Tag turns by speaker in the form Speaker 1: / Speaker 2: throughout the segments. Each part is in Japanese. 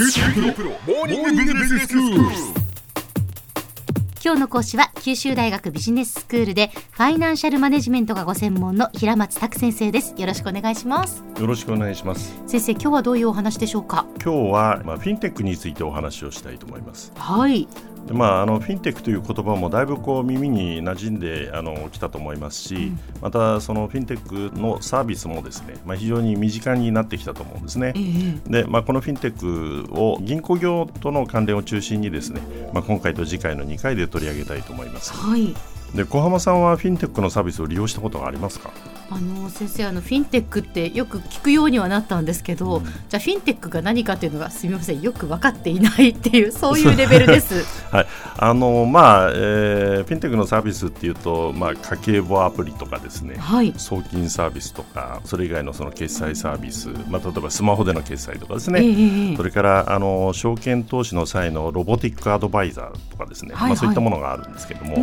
Speaker 1: 今日の講師は九州大学ビジネススクールでファイナンシャルマネジメントがご専門の平松卓先生です。よろしくお願いします。
Speaker 2: よろしくお願いします。
Speaker 1: 先生今日はどういうお話でしょうか？
Speaker 2: 今日は、まあ、フィンテックについてお話をしたいと思います。
Speaker 1: はい。
Speaker 2: でまあ、あのフィンテックという言葉もだいぶこう耳に馴染んであのきたと思いますし、またそのフィンテックのサービスもですね、まあ、非常に身近になってきたと思うんですね。
Speaker 1: ええ
Speaker 2: でまあ、このフィンテックを銀行業との関連を中心にですね、まあ、今回と次回の2回で取り上げたいと思います。
Speaker 1: はい
Speaker 2: で小浜さんはフィンテックのサービスを利用したことがありますか？
Speaker 1: あの先生あのフィンテックってよく聞くようにはなったんですけど、じゃあフィンテックが何かっていうのがすみませんよく分かっていないっていう そういうレベルです。
Speaker 2: はい。あのまあえーフィンテックのサービスっていうと、まあ、家計簿アプリとかですね、
Speaker 1: はい。
Speaker 2: 送金サービスとかそれ以外のその決済サービス、まあ、例えばスマホでの決済とかですね、
Speaker 1: ええええ
Speaker 2: それからあの証券投資の際のロボティックアドバイザーとかですね、
Speaker 1: はいはい
Speaker 2: まあ、そういったものがあるんですけども。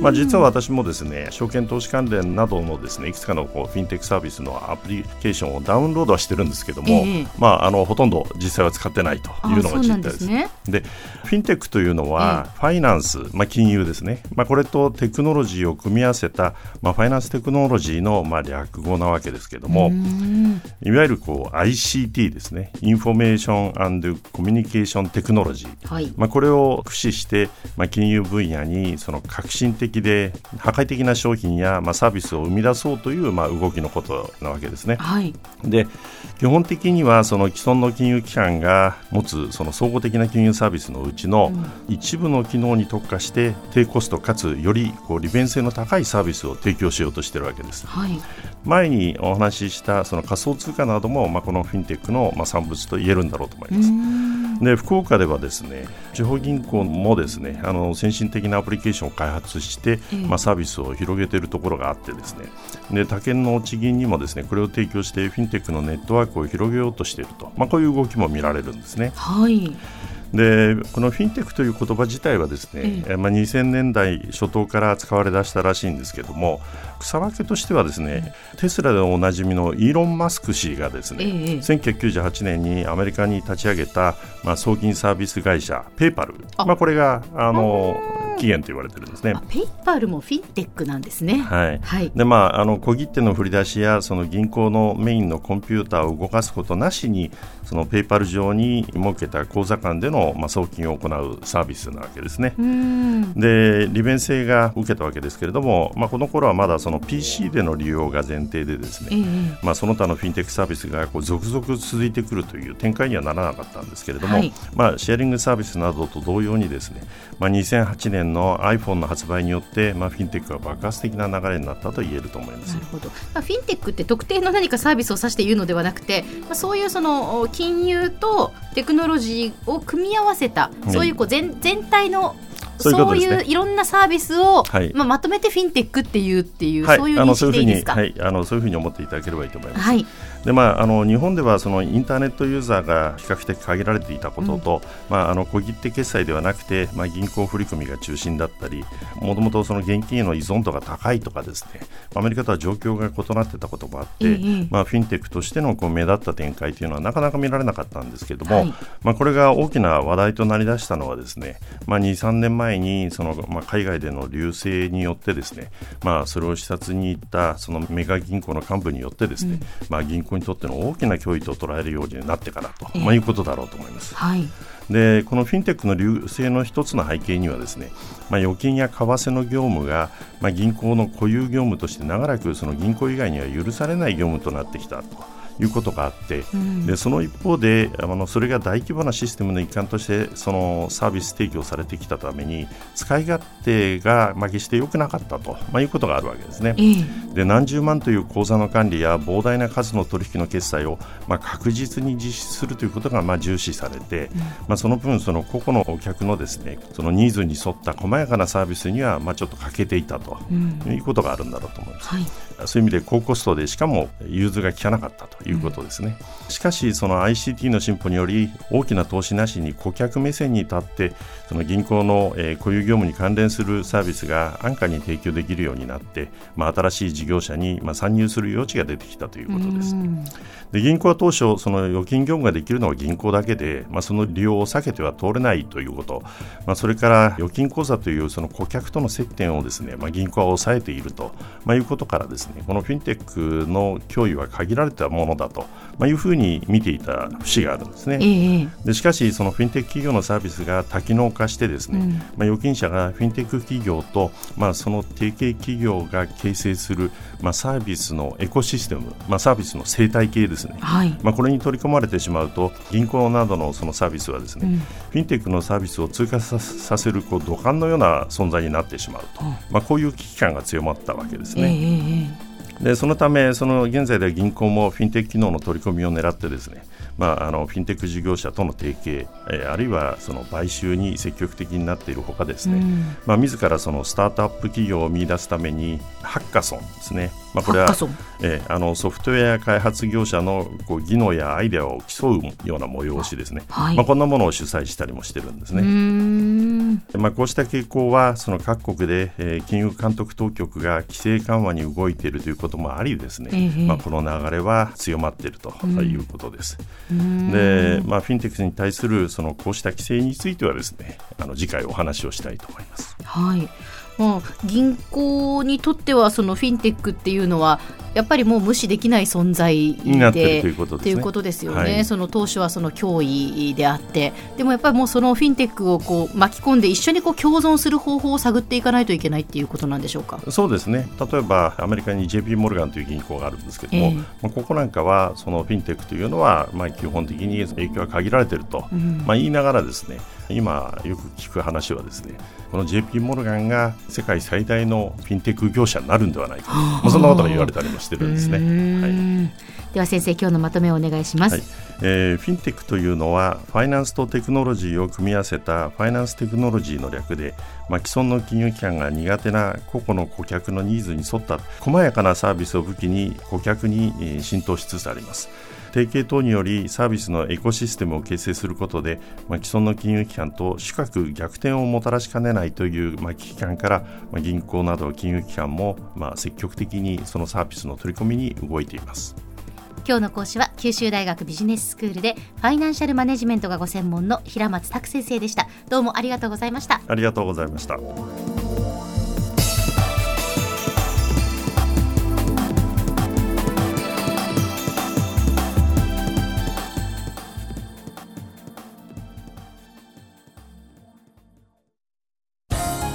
Speaker 2: まあ、実は私もですね証券投資関連などのですねいくつかのこうフィンテックサービスのアプリケーションをダウンロードはしてるんですけども、
Speaker 1: ええ。
Speaker 2: まあ、あのほとんど実際は使ってないというのが実態です。
Speaker 1: ですね。
Speaker 2: でフィンテックというのは、ファイナンス、まあ、金融ですね、まあ、これとテクノロジーを組み合わせた、まあ、ファイナンステクノロジーの、まあ、略語なわけですけども、いわゆるこう ICT ですね、インフォメーションコミュニケーションテクノロジー、
Speaker 1: はい。
Speaker 2: まあ、これを駆使して、まあ、金融分野にその革新的で破壊的な商品や、まあ、サービスを生み出そうという、まあ、動きのことなわけですね。
Speaker 1: はい
Speaker 2: で基本的にはその既存の金融機関が持つその総合的な金融サービスのうちの一部の機能に特化して低コストかつよりこう利便性の高いサービスを提供しようとしているわけです。
Speaker 1: はい
Speaker 2: 前にお話ししたその仮想通貨なども、まあ、このフィンテックのまあ産物と言えるんだろうと思います。で福岡ではですね地方銀行もですねあの先進的なアプリケーションを開発して、
Speaker 1: ええ。
Speaker 2: まあ、サービスを広げているところがあってですね。で他県の地銀にもですねこれを提供してフィンテックのネットワークを広げようとしていると、まあ、こういう動きも見られるんですね。
Speaker 1: はい。
Speaker 2: でこのフィンテックという言葉自体はですね、
Speaker 1: え
Speaker 2: え。まあ、2000年代初頭から使われ出したらしいんですけども草分けとしてはですね、テスラでおなじみのイーロン・マスク氏がですね、
Speaker 1: ええ
Speaker 2: 1998年にアメリカに立ち上げた、まあ、送金サービス会社ペイパル。
Speaker 1: あ。
Speaker 2: まあ、これがあの起源と言われてるんですね
Speaker 1: あ。ペイパルもフィンテックなんですね。
Speaker 2: はい
Speaker 1: はい
Speaker 2: でまあ、あの小切手の振り出しやその銀行のメインのコンピューターを動かすことなしにそのペイパル上に設けた口座間での、まあ、送金を行うサービスなわけですね。
Speaker 1: うん
Speaker 2: で利便性が受けたわけですけれども、まあ、この頃はまだその PC での利用が前提でですね、
Speaker 1: ええ
Speaker 2: まあ、その他のフィンテックサービスがこう続々続いてくるという展開にはならなかったんですけれども、
Speaker 1: はい
Speaker 2: まあ、シェアリングサービスなどと同様にですね、まあ、2008年の iPhone の発売によって、まあ、フィンテックが爆発的な流れになったと言えると思います
Speaker 1: なる。ほど、まあ、フィンテックって特定の何かサービスを指して言うのではなくて、まあ、そういうそのお金融とテクノロジーを組み合わせた、
Speaker 2: い。
Speaker 1: そういうこう全全体の
Speaker 2: そういう
Speaker 1: いういろんなサービスを、
Speaker 2: はい。
Speaker 1: まあ、まとめてフィンテックっていうっていう、
Speaker 2: はい、
Speaker 1: そういう認識でいいですか？
Speaker 2: はい、あのそういうふうに思っていただければいいと思います。
Speaker 1: はい
Speaker 2: でまあ、あの日本ではそのインターネットユーザーが比較的限られていたことと、まあ、あの小切手決済ではなくて、まあ、銀行振込が中心だったりもともとその現金への依存度が高いとかですねアメリカとは状況が異なっていたこともあって、
Speaker 1: ええ
Speaker 2: まあ、フィンテックとしてのこう目立った展開というのはなかなか見られなかったんですけれども、
Speaker 1: はい。
Speaker 2: まあ、これが大きな話題となりだしたのはですね、まあ、2、3年前にその、まあ、海外での流星によってですね、まあ、それを視察に行ったそのメガ銀行の幹部によってですね、まあ、銀行にとっての大きな脅威と捉えるようになってからと、
Speaker 1: ええ
Speaker 2: まあ、いうことだろうと思います。
Speaker 1: はい
Speaker 2: でこのフィンテックの流星の一つの背景にはですね、まあ、預金や為替の業務が、まあ、銀行の固有業務として長らくその銀行以外には許されない業務となってきたと。いうことがあって、でその一方であのそれが大規模なシステムの一環としてそのサービス提供されてきたために使い勝手が、まあ、決して良くなかったと、まあ、いうことがあるわけですね。
Speaker 1: ええ。
Speaker 2: で何十万という口座の管理や膨大な数の取引の決済を、まあ、確実に実施するということが、まあ、重視されて、まあ、その分その個々のお客のですねそのニーズに沿った細やかなサービスには、まあ、ちょっと欠けていたと、いうことがあるんだろうと思います。
Speaker 1: はい。
Speaker 2: そういう意味で高コストでしかも融通が効かなかったということですね。しかし、その ICT の進歩により、大きな投資なしに顧客目線に立って、その銀行の、えー、固有業務に関連するサービスが安価に提供できるようになって、まあ、新しい事業者に、まあ、参入する余地が出てきたということです。で銀行は当初、その預金業務ができるのは銀行だけで、まあ、その利用を避けては通れないということ、まあ、それから預金口座というその顧客との接点をですね、まあ、銀行は抑えていると、まあ、いうことからですねこのフィンテックの脅威は限られたものだと、まあ、いうふうに見ていた節があるんですね。えー、でしかし、そのフィンテック企業のサービスが多機能化してですね、うん、まあ、預金者がフィンテック企業と、まあ、その提携企業が形成する、まあ、サービスのエコシステム、まあ、サービスの生態系ですね、はい、まあ、これに取り込まれてしまうと銀行などのそのサービスはですね、うん、フィンテックのサービスを通過させるこう土管のような存在になってしまうと、まあ、こういう危機感が強まったわけですね。えーでそのため、その現在では銀行もフィンテック機能の取り込みを狙ってですね、まあ、あのフィンテック事業者との提携、えー、あるいはその買収に積極的になっているほかですね、うん、まあ、自らそのスタートアップ企業を見出すためにハッカソンですね、まあ、これは、えー、あのソフトウェア開発業者のこう技能やアイデアを競うような催しですね、はい、まあ、こんなものを主催したりもしてるんですね。まあ、こうした傾向はその各国で、えー、金融監督当局が規制緩和に動いているということもありですね、えー、まあ、この流れは強まっているということです。で、まあ、フィンテックスに対するそのこうした規制についてはですねあの次回お話をしたいと思います。
Speaker 1: はい。もう銀行にとってはそのフィンテックっていうのはやっぱりもう無視できない存在になっているということですね。いうことですよね、はい、その当初はその脅威であってでもやっぱりもうそのフィンテックをこう巻き込んで一緒にこう共存する方法を探っていかないといけないっていうことなんでしょうか？
Speaker 2: そうですね。例えばアメリカに JP モルガンという銀行があるんですけども、えー、まあ、ここなんかはそのフィンテックというのはまあ基本的に影響は限られていると、うん、まあ、言いながらですね今よく聞く話はですねこの JP モルガンが世界最大のフィンテック業者になるんではないか。まあ、そんなことが言われたりもしてるんですね。
Speaker 1: はい、では先生今日のまとめをお願いします、はい、
Speaker 2: えー、フィンテックというのはファイナンスとテクノロジーを組み合わせたファイナンステクノロジーの略で、まあ、既存の金融機関が苦手な個々の顧客のニーズに沿った細やかなサービスを武器に顧客に浸透しつつあります。提携等によりサービスのエコシステムを形成することで、まあ、既存の金融機関と主格逆転をもたらしかねないという、まあ、危機感から、まあ、銀行など金融機関も、まあ、積極的にそのサービスの取り込みに動いています。
Speaker 1: 今日の講師は九州大学ビジネススクールでファイナンシャルマネジメントがご専門の平松卓先生でした。どうもありがとうございました。
Speaker 2: ありがとうございました